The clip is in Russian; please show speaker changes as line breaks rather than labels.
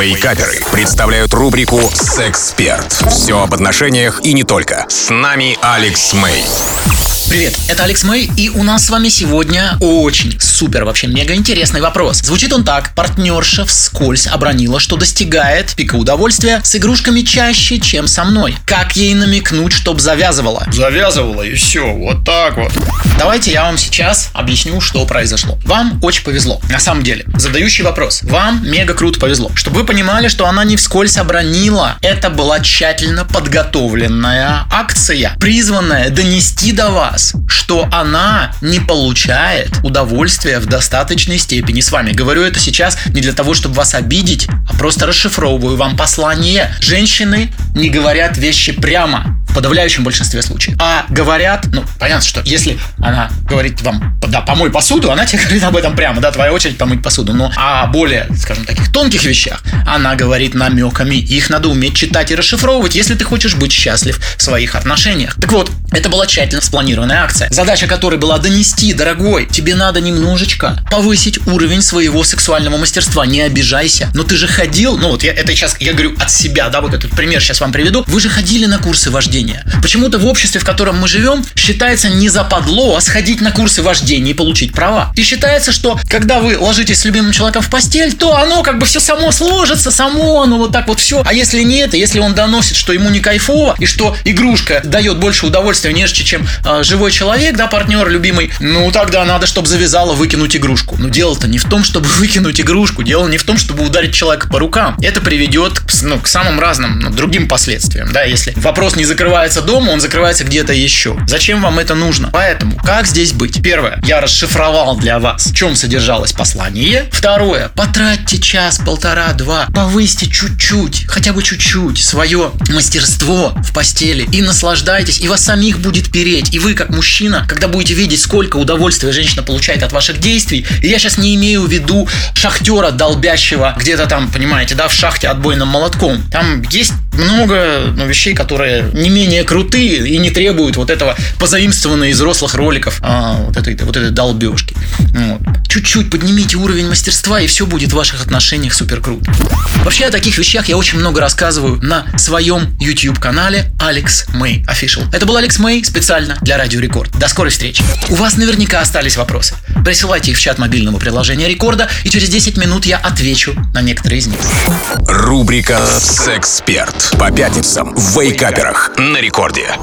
Вейкаперы представляют рубрику «Сексперт». Все об отношениях и не только. С нами Алекс Мэй.
Привет, это Алекс Мэй, и у нас с вами сегодня очень супер, вообще мега интересный вопрос. Звучит он так. Партнерша вскользь обронила, что достигает пика удовольствия с игрушками чаще, чем со мной. Как ей намекнуть, чтоб завязывала?
Завязывала и все, вот так вот.
Давайте я вам сейчас объясню, что произошло. Вам очень повезло, на самом деле. Задающий вопрос. Вам мега круто повезло. Чтобы вы понимали, что она не вскользь обронила. Это была тщательно подготовленная акция, призванная донести до вас, что она не получает удовольствия в достаточной степени с вами. Говорю это сейчас не для того, чтобы вас обидеть, а просто расшифровываю вам послание. Женщины не говорят вещи прямо подавляющем большинстве случаев. А говорят, ну, понятно, что если она говорит вам, да, помой посуду, она тебе говорит об этом прямо, да, твоя очередь помыть посуду. Но о более, скажем, таких тонких вещах она говорит намеками. Их надо уметь читать и расшифровывать, если ты хочешь быть счастлив в своих отношениях. Так вот, это была тщательно спланированная акция, задача которой была донести, дорогой, тебе надо немножечко повысить уровень своего сексуального мастерства. Не обижайся. Но ты же ходил, ну вот я это сейчас, я говорю от себя, да, вот этот пример сейчас вам приведу. Вы же ходили на курсы вождения. Почему-то в обществе, в котором мы живем, считается не западло, а сходить на курсы вождения и получить права. И считается, что когда вы ложитесь с любимым человеком в постель, то оно как бы все само сложится, само оно вот так вот все. А если нет, если он доносит, что ему не кайфово, и что игрушка дает больше удовольствия нежели чем э, живой человек, да, партнер любимый, ну тогда надо, чтобы завязала выкинуть игрушку. Но дело-то не в том, чтобы выкинуть игрушку, дело не в том, чтобы ударить человека по рукам. Это приведет ну, к самым разным ну, другим последствиям, да, если вопрос не закрывается дома, он закрывается где-то еще. Зачем вам это нужно? Поэтому, как здесь быть? Первое, я расшифровал для вас, в чем содержалось послание. Второе, потратьте час, полтора, два, повысьте чуть-чуть, хотя бы чуть-чуть свое мастерство в постели и наслаждайтесь, и вас сами них будет переть. И вы, как мужчина, когда будете видеть, сколько удовольствия женщина получает от ваших действий, и я сейчас не имею в виду шахтера, долбящего где-то там, понимаете, да, в шахте отбойным молотком. Там есть много ну, вещей, которые не менее крутые и не требуют вот этого позаимствованного из взрослых роликов а, вот, этой, вот этой долбежки. Вот. Чуть-чуть поднимите уровень мастерства, и все будет в ваших отношениях супер круто. Вообще о таких вещах я очень много рассказываю на своем YouTube канале Алекс Мэй Official. Это был Алекс Мэй специально для Радио Рекорд. До скорой встречи. У вас наверняка остались вопросы. Присылайте их в чат мобильного приложения Рекорда, и через 10 минут я отвечу на некоторые из них.
Рубрика «Сексперт» по пятницам в Wake Up'ерах на Рекорде.